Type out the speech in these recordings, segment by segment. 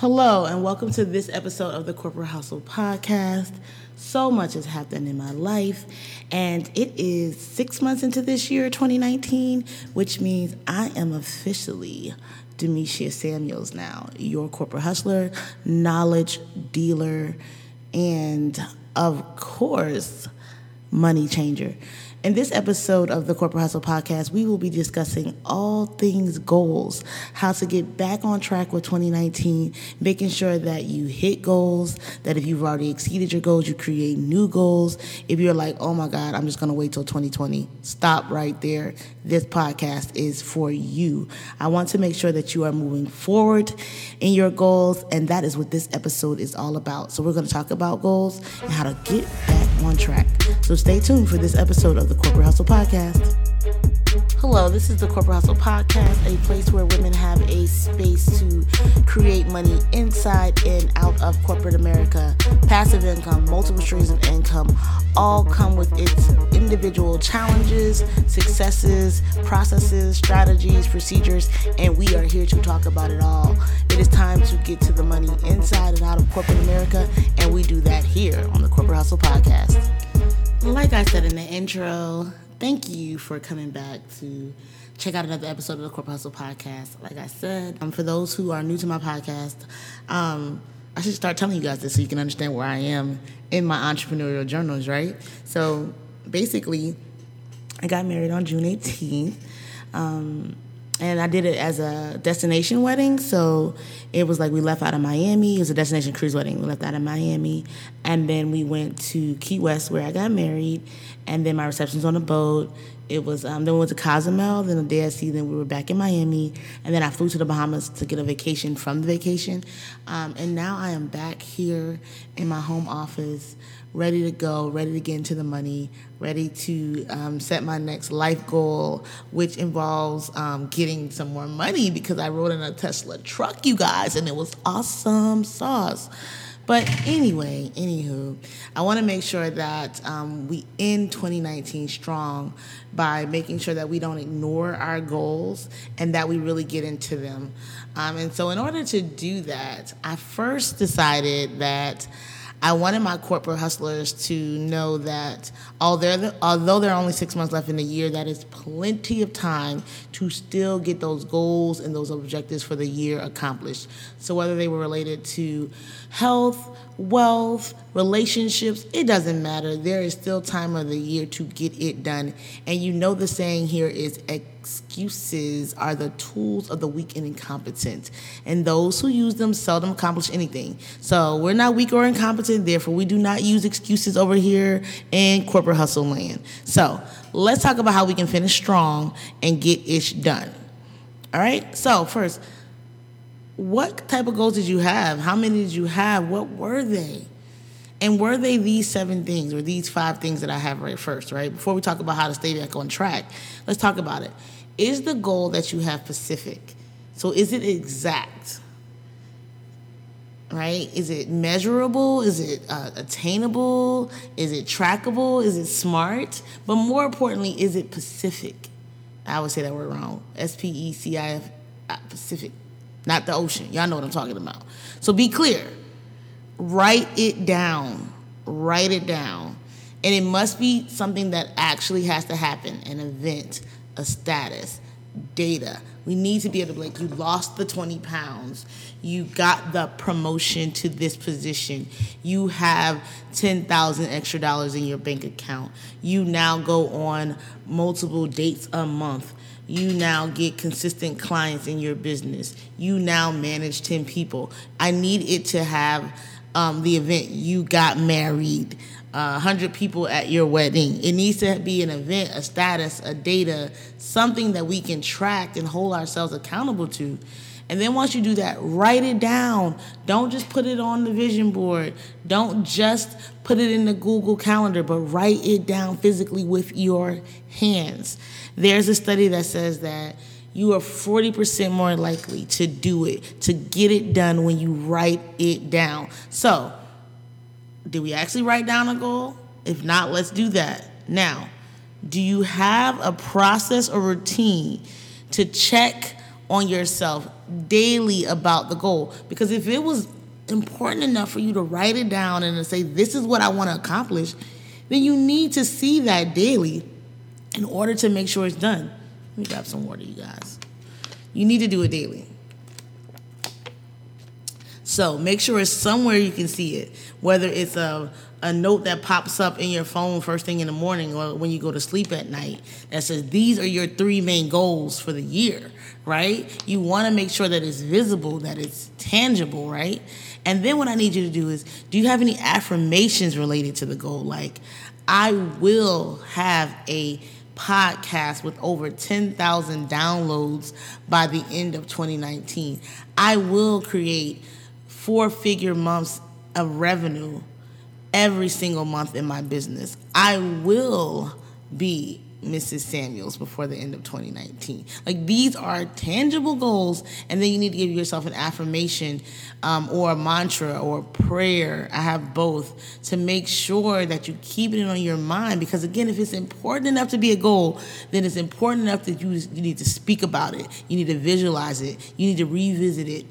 Hello, and welcome to this episode of the Corporate Hustle Podcast. So much has happened in my life, and it is six months into this year, 2019, which means I am officially Demetia Samuels now, your corporate hustler, knowledge dealer, and of course, money changer. In this episode of the Corporate Hustle Podcast, we will be discussing all things goals, how to get back on track with 2019, making sure that you hit goals, that if you've already exceeded your goals, you create new goals. If you're like, oh my God, I'm just going to wait till 2020, stop right there. This podcast is for you. I want to make sure that you are moving forward in your goals, and that is what this episode is all about. So, we're going to talk about goals and how to get back on track. So, stay tuned for this episode of the Corporate Hustle Podcast. Hello, this is the Corporate Hustle Podcast, a place where women have a space to create money inside and out of corporate America. Passive income, multiple streams of income, all come with its individual challenges, successes, processes, strategies, procedures, and we are here to talk about it all. It is time to get to the money inside and out of corporate America, and we do that here on the Corporate Hustle Podcast. Like I said in the intro, thank you for coming back to check out another episode of the Corporate Hustle Podcast. Like I said, um, for those who are new to my podcast, um, I should start telling you guys this so you can understand where I am in my entrepreneurial journals, right? So basically, I got married on June 18th. Um, and I did it as a destination wedding. So it was like we left out of Miami. It was a destination cruise wedding. We left out of Miami, and then we went to Key West where I got married, and then my reception's on a boat. It was um, then we went to Cozumel, then the sea, then we were back in Miami, and then I flew to the Bahamas to get a vacation from the vacation, um, and now I am back here in my home office ready to go, ready to get into the money, ready to um, set my next life goal, which involves um, getting some more money because I rode in a Tesla truck, you guys, and it was awesome sauce. But anyway, anywho, I want to make sure that um, we end 2019 strong by making sure that we don't ignore our goals and that we really get into them. Um, and so, in order to do that, I first decided that I wanted my corporate hustlers to know that although although there are only six months left in the year, that is plenty of time to still get those goals and those objectives for the year accomplished. So whether they were related to health, wealth, relationships, it doesn't matter. There is still time of the year to get it done. And you know the saying here is excuses are the tools of the weak and incompetent. And those who use them seldom accomplish anything. So we're not weak or incompetent, therefore we do not use excuses over here in corporate hustle land. So let's talk about how we can finish strong and get ish done. All right? So first, what type of goals did you have? How many did you have? What were they? And were they these seven things or these five things that I have right first, right? Before we talk about how to stay back on track, let's talk about it. Is the goal that you have specific? So is it exact? Right? Is it measurable? Is it uh, attainable? Is it trackable? Is it smart? But more importantly, is it specific? I would say that word wrong. S P E C I F, uh, Pacific not the ocean. Y'all know what I'm talking about. So be clear. Write it down. Write it down. And it must be something that actually has to happen an event, a status, data. We need to be able to, like, you lost the 20 pounds. You got the promotion to this position. You have 10,000 extra dollars in your bank account. You now go on multiple dates a month you now get consistent clients in your business. You now manage 10 people. I need it to have um, the event you got married, uh, 100 people at your wedding. It needs to be an event, a status, a data, something that we can track and hold ourselves accountable to. And then once you do that, write it down. Don't just put it on the vision board. Don't just put it in the Google Calendar, but write it down physically with your hands. There's a study that says that you are 40% more likely to do it, to get it done when you write it down. So, did we actually write down a goal? If not, let's do that. Now, do you have a process or routine to check on yourself daily about the goal. Because if it was important enough for you to write it down and to say, This is what I want to accomplish, then you need to see that daily in order to make sure it's done. Let me grab some water, you guys. You need to do it daily. So make sure it's somewhere you can see it, whether it's a a note that pops up in your phone first thing in the morning or when you go to sleep at night that says these are your three main goals for the year, right? You want to make sure that it's visible, that it's tangible, right? And then what I need you to do is do you have any affirmations related to the goal? Like, I will have a podcast with over 10,000 downloads by the end of 2019. I will create four figure months of revenue every single month in my business. I will be Mrs. Samuels before the end of 2019. Like these are tangible goals, and then you need to give yourself an affirmation um, or a mantra or a prayer. I have both to make sure that you keep it on your mind because, again, if it's important enough to be a goal, then it's important enough that you, you need to speak about it, you need to visualize it, you need to revisit it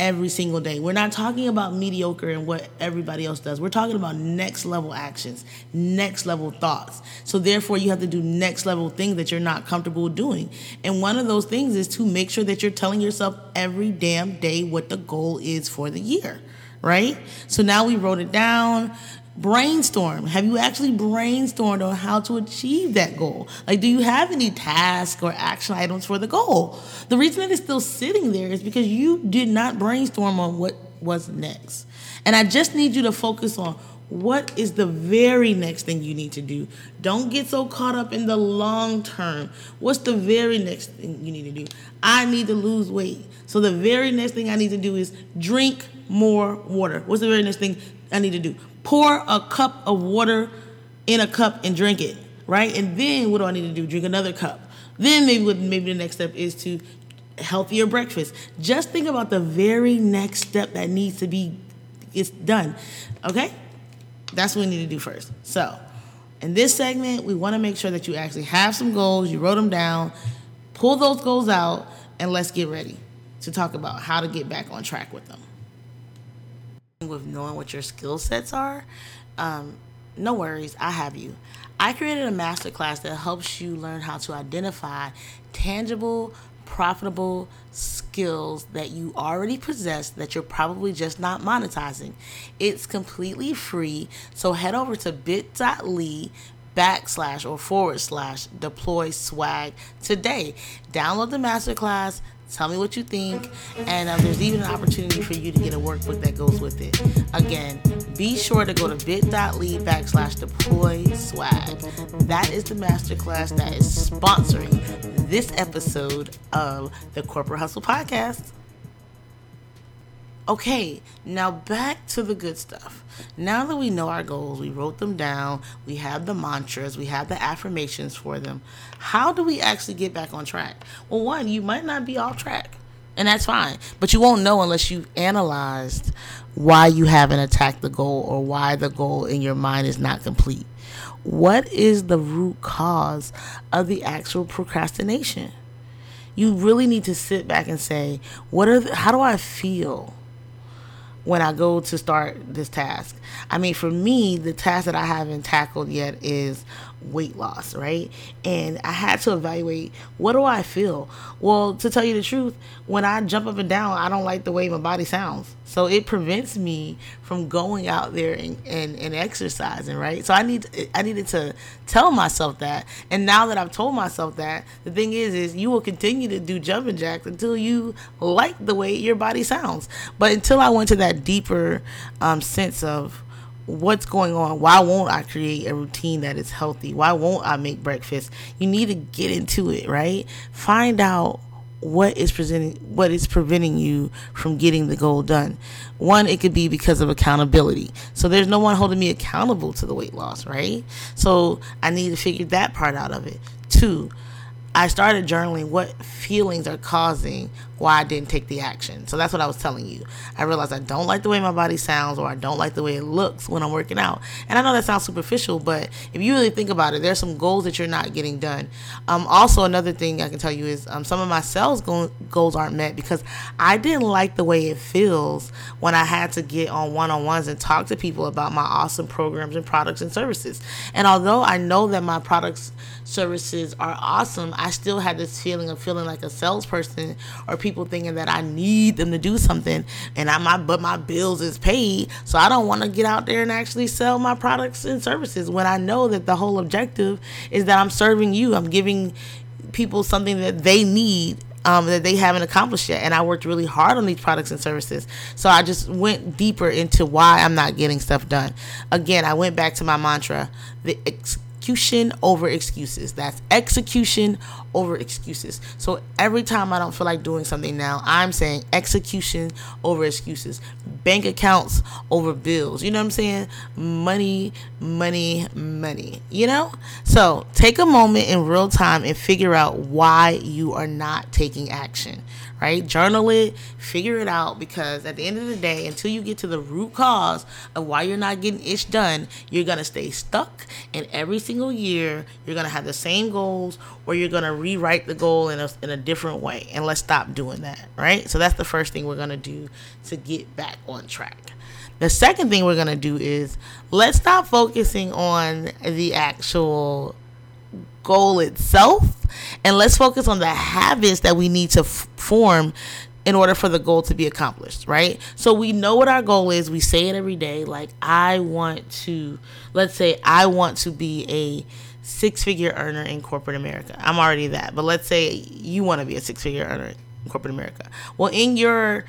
every single day. We're not talking about mediocre and what everybody else does. We're talking about next level actions, next level thoughts. So therefore you have to do next level things that you're not comfortable doing. And one of those things is to make sure that you're telling yourself every damn day what the goal is for the year, right? So now we wrote it down brainstorm. Have you actually brainstormed on how to achieve that goal? Like, do you have any tasks or action items for the goal? The reason that it's still sitting there is because you did not brainstorm on what was next. And I just need you to focus on what is the very next thing you need to do. Don't get so caught up in the long term. What's the very next thing you need to do? I need to lose weight. So the very next thing I need to do is drink more water. What's the very next thing I need to do? pour a cup of water in a cup and drink it, right? And then what do I need to do? Drink another cup. Then maybe maybe the next step is to healthier breakfast. Just think about the very next step that needs to be it's done. Okay? That's what we need to do first. So, in this segment, we want to make sure that you actually have some goals, you wrote them down, pull those goals out, and let's get ready to talk about how to get back on track with them with knowing what your skill sets are, um, no worries, I have you. I created a masterclass that helps you learn how to identify tangible, profitable skills that you already possess that you're probably just not monetizing. It's completely free, so head over to bit.ly backslash or forward slash deploy swag today. Download the masterclass, Tell me what you think, and uh, there's even an opportunity for you to get a workbook that goes with it. Again, be sure to go to bit.ly backslash deploy swag. That is the masterclass that is sponsoring this episode of the Corporate Hustle Podcast. Okay, now back to the good stuff. Now that we know our goals, we wrote them down, we have the mantras, we have the affirmations for them. How do we actually get back on track? Well, one, you might not be off track, and that's fine, but you won't know unless you've analyzed why you haven't attacked the goal or why the goal in your mind is not complete. What is the root cause of the actual procrastination? You really need to sit back and say, what are the, how do I feel? When I go to start this task. I mean, for me, the task that I haven't tackled yet is weight loss, right? And I had to evaluate what do I feel? Well, to tell you the truth, when I jump up and down, I don't like the way my body sounds. So it prevents me from going out there and, and, and exercising, right? So I need I needed to tell myself that. And now that I've told myself that, the thing is is you will continue to do jumping jacks until you like the way your body sounds. But until I went to that deeper um, sense of what's going on? Why won't i create a routine that is healthy? Why won't i make breakfast? You need to get into it right? Find out what is presenting what is preventing you from getting the goal done. One it could be because of accountability. So there's no one holding me accountable to the weight loss right? So i need to figure that part out of it. Two I started journaling what feelings are causing why I didn't take the action. So that's what I was telling you. I realized I don't like the way my body sounds or I don't like the way it looks when I'm working out. And I know that sounds superficial, but if you really think about it, there's some goals that you're not getting done. Um, also, another thing I can tell you is um, some of my sales go- goals aren't met because I didn't like the way it feels when I had to get on one on ones and talk to people about my awesome programs and products and services. And although I know that my products, services are awesome, I still had this feeling of feeling like a salesperson or people people thinking that I need them to do something and I my but my bills is paid. So I don't want to get out there and actually sell my products and services when I know that the whole objective is that I'm serving you. I'm giving people something that they need um, that they haven't accomplished yet. And I worked really hard on these products and services. So I just went deeper into why I'm not getting stuff done. Again, I went back to my mantra the ex- execution over excuses. That's execution over excuses. So every time I don't feel like doing something now, I'm saying execution over excuses. Bank accounts over bills. You know what I'm saying? Money, money, money. You know? So take a moment in real time and figure out why you are not taking action right? Journal it, figure it out because at the end of the day, until you get to the root cause of why you're not getting ish done, you're gonna stay stuck. And every single year, you're gonna have the same goals or you're gonna rewrite the goal in a, in a different way. And let's stop doing that, right? So that's the first thing we're gonna do to get back on track. The second thing we're gonna do is let's stop focusing on the actual goal itself and let's focus on the habits that we need to f- form in order for the goal to be accomplished, right? So we know what our goal is. We say it every day. Like, I want to, let's say, I want to be a six figure earner in corporate America. I'm already that. But let's say you want to be a six figure earner in corporate America. Well, in your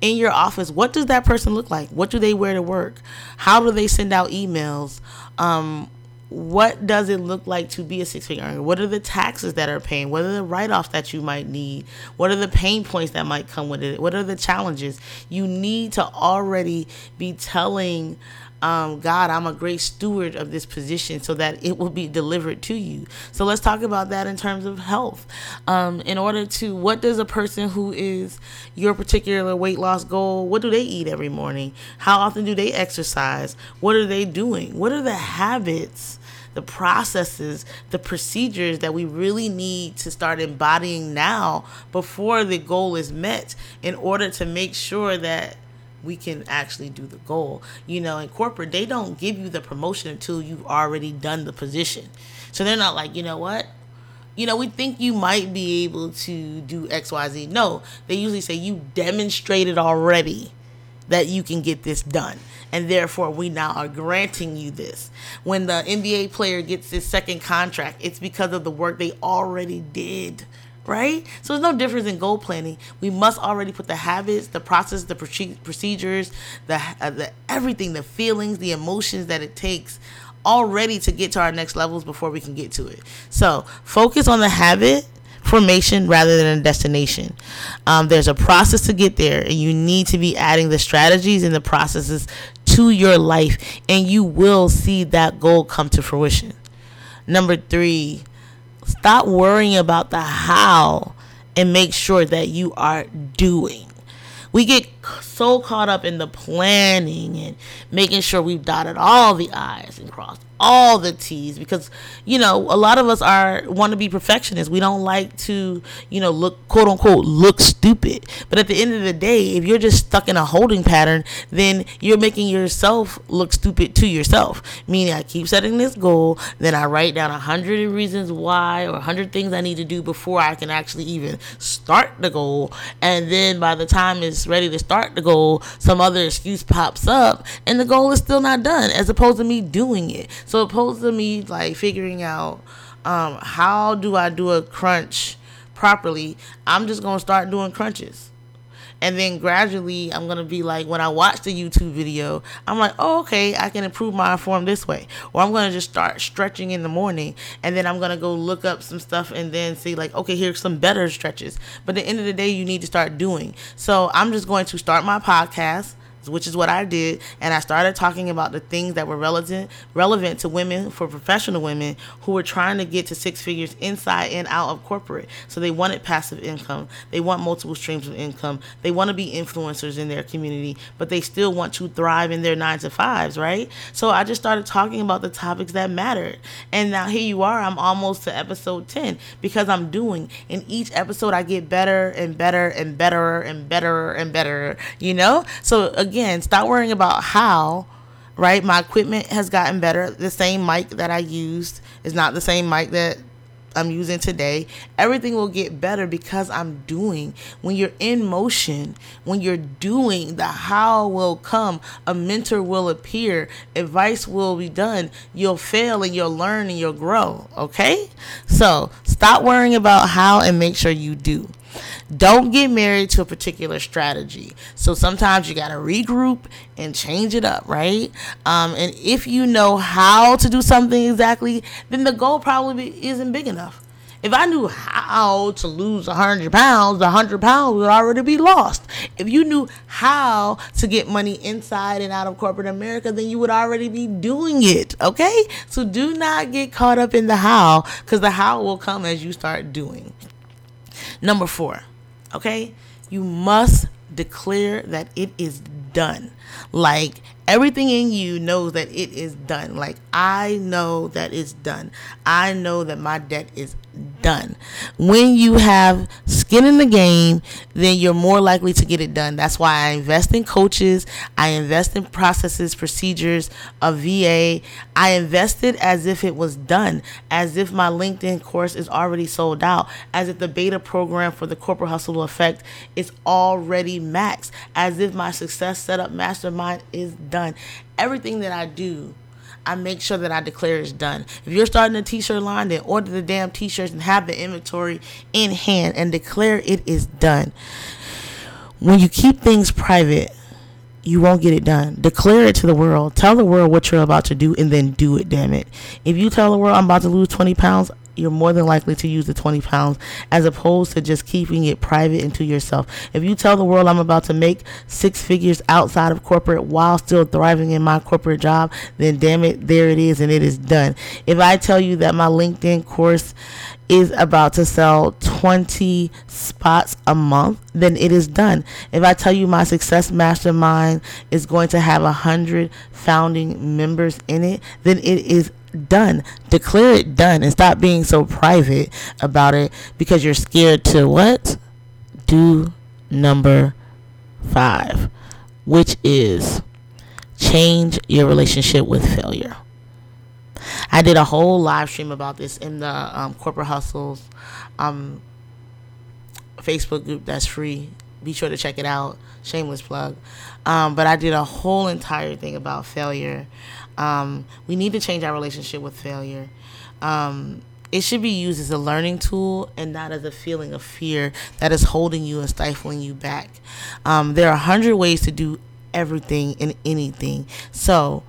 in your office, what does that person look like? What do they wear to work? How do they send out emails? Um, what does it look like to be a six figure earner? What are the taxes that are paying? What are the write offs that you might need? What are the pain points that might come with it? What are the challenges? You need to already be telling um, God, I'm a great steward of this position so that it will be delivered to you. So let's talk about that in terms of health. Um, in order to, what does a person who is your particular weight loss goal, what do they eat every morning? How often do they exercise? What are they doing? What are the habits? The processes, the procedures that we really need to start embodying now before the goal is met in order to make sure that we can actually do the goal. You know, in corporate, they don't give you the promotion until you've already done the position. So they're not like, you know what? You know, we think you might be able to do XYZ. No, they usually say you demonstrated already that you can get this done. And therefore, we now are granting you this. When the NBA player gets his second contract, it's because of the work they already did right? So there's no difference in goal planning. We must already put the habits, the process, the procedures, the, uh, the everything, the feelings, the emotions that it takes already to get to our next levels before we can get to it. So focus on the habit formation rather than a destination. Um, there's a process to get there, and you need to be adding the strategies and the processes to your life, and you will see that goal come to fruition. Number three, stop worrying about the how and make sure that you are doing. We get so caught up in the planning and making sure we've dotted all the I's and crossed all the T's because you know a lot of us are want to be perfectionists. We don't like to you know look quote unquote look stupid. But at the end of the day, if you're just stuck in a holding pattern, then you're making yourself look stupid to yourself. Meaning, I keep setting this goal, then I write down a hundred reasons why or a hundred things I need to do before I can actually even start the goal, and then by the time it's ready to start the goal, some other excuse pops up, and the goal is still not done. As opposed to me doing it. So opposed to me like figuring out um, how do I do a crunch properly, I'm just gonna start doing crunches. And then gradually, I'm gonna be like, when I watch the YouTube video, I'm like, oh, okay, I can improve my form this way. Or I'm gonna just start stretching in the morning, and then I'm gonna go look up some stuff and then see, like, okay, here's some better stretches. But at the end of the day, you need to start doing. So I'm just going to start my podcast which is what I did, and I started talking about the things that were relevant relevant to women for professional women who were trying to get to six figures inside and out of corporate. So they wanted passive income, they want multiple streams of income, they want to be influencers in their community, but they still want to thrive in their nine to fives, right? So I just started talking about the topics that mattered, and now here you are. I'm almost to episode ten because I'm doing in each episode I get better and better and better and better and better. You know, so again again, stop worrying about how, right? My equipment has gotten better. The same mic that I used is not the same mic that I'm using today. Everything will get better because I'm doing. When you're in motion, when you're doing, the how will come. A mentor will appear. Advice will be done. You'll fail and you'll learn and you'll grow. Okay? So stop worrying about how and make sure you do. Don't get married to a particular strategy. So sometimes you got to regroup and change it up, right? Um, and if you know how to do something exactly, then the goal probably isn't big enough. If I knew how to lose 100 pounds, the 100 pounds would already be lost. If you knew how to get money inside and out of corporate America, then you would already be doing it, okay? So do not get caught up in the how, because the how will come as you start doing. Number four, okay? You must declare that it is done. Like everything in you knows that it is done. Like I know that it's done. I know that my debt is done. When you have skin in the game, then you're more likely to get it done. That's why I invest in coaches, I invest in processes, procedures, a VA. I invested as if it was done, as if my LinkedIn course is already sold out, as if the beta program for the corporate hustle effect is already maxed, as if my success setup mastermind is done. Everything that I do I make sure that I declare it's done. If you're starting a t-shirt line, then order the damn t-shirts and have the inventory in hand and declare it is done. When you keep things private, you won't get it done. Declare it to the world. Tell the world what you're about to do and then do it, damn it. If you tell the world I'm about to lose 20 pounds, you're more than likely to use the 20 pounds as opposed to just keeping it private into yourself. If you tell the world I'm about to make six figures outside of corporate while still thriving in my corporate job, then damn it, there it is and it is done. If I tell you that my LinkedIn course is about to sell 20 spots a month, then it is done. If I tell you my success mastermind is going to have a hundred founding members in it, then it is done. Declare it done and stop being so private about it because you're scared to what? Do number five, which is change your relationship with failure. I did a whole live stream about this in the um, Corporate Hustles um, Facebook group that's free. Be sure to check it out. Shameless plug. Um, but I did a whole entire thing about failure. Um, we need to change our relationship with failure. Um, it should be used as a learning tool and not as a feeling of fear that is holding you and stifling you back. Um, there are a hundred ways to do everything and anything. So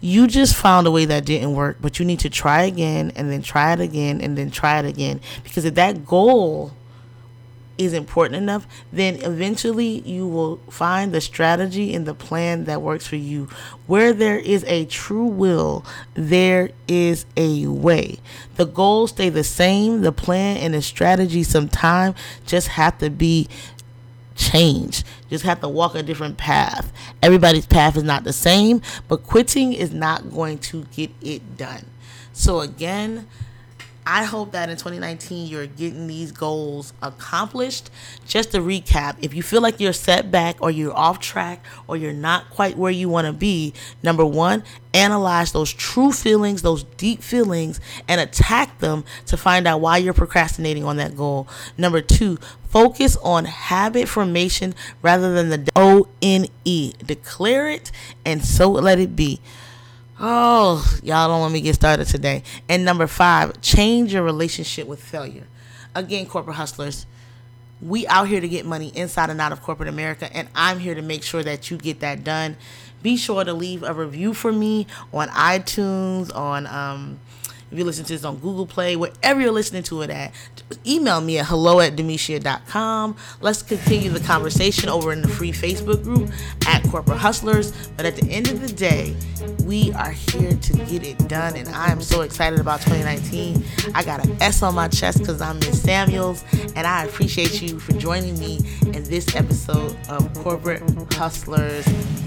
you just found a way that didn't work, but you need to try again and then try it again and then try it again. Because if that goal is important enough, then eventually you will find the strategy and the plan that works for you. Where there is a true will, there is a way. The goals stay the same, the plan and the strategy sometimes just have to be changed. Just have to walk a different path. Everybody's path is not the same, but quitting is not going to get it done. So again, I hope that in 2019 you're getting these goals accomplished. Just to recap, if you feel like you're set back or you're off track or you're not quite where you want to be, number one, analyze those true feelings, those deep feelings, and attack them to find out why you're procrastinating on that goal. Number two, focus on habit formation rather than the O N E. Declare it and so let it be. Oh, y'all don't let me get started today. And number five, change your relationship with failure. Again, corporate hustlers, we out here to get money inside and out of corporate America, and I'm here to make sure that you get that done. Be sure to leave a review for me on iTunes, on um, If you listen to this on Google Play, wherever you're listening to it at, email me at hello at demetia.com. Let's continue the conversation over in the free Facebook group at Corporate Hustlers. But at the end of the day, we are here to get it done, and I am so excited about 2019. I got an S on my chest because I'm Miss Samuels, and I appreciate you for joining me in this episode of Corporate Hustlers,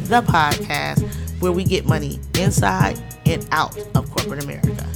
the podcast where we get money inside and out of corporate America.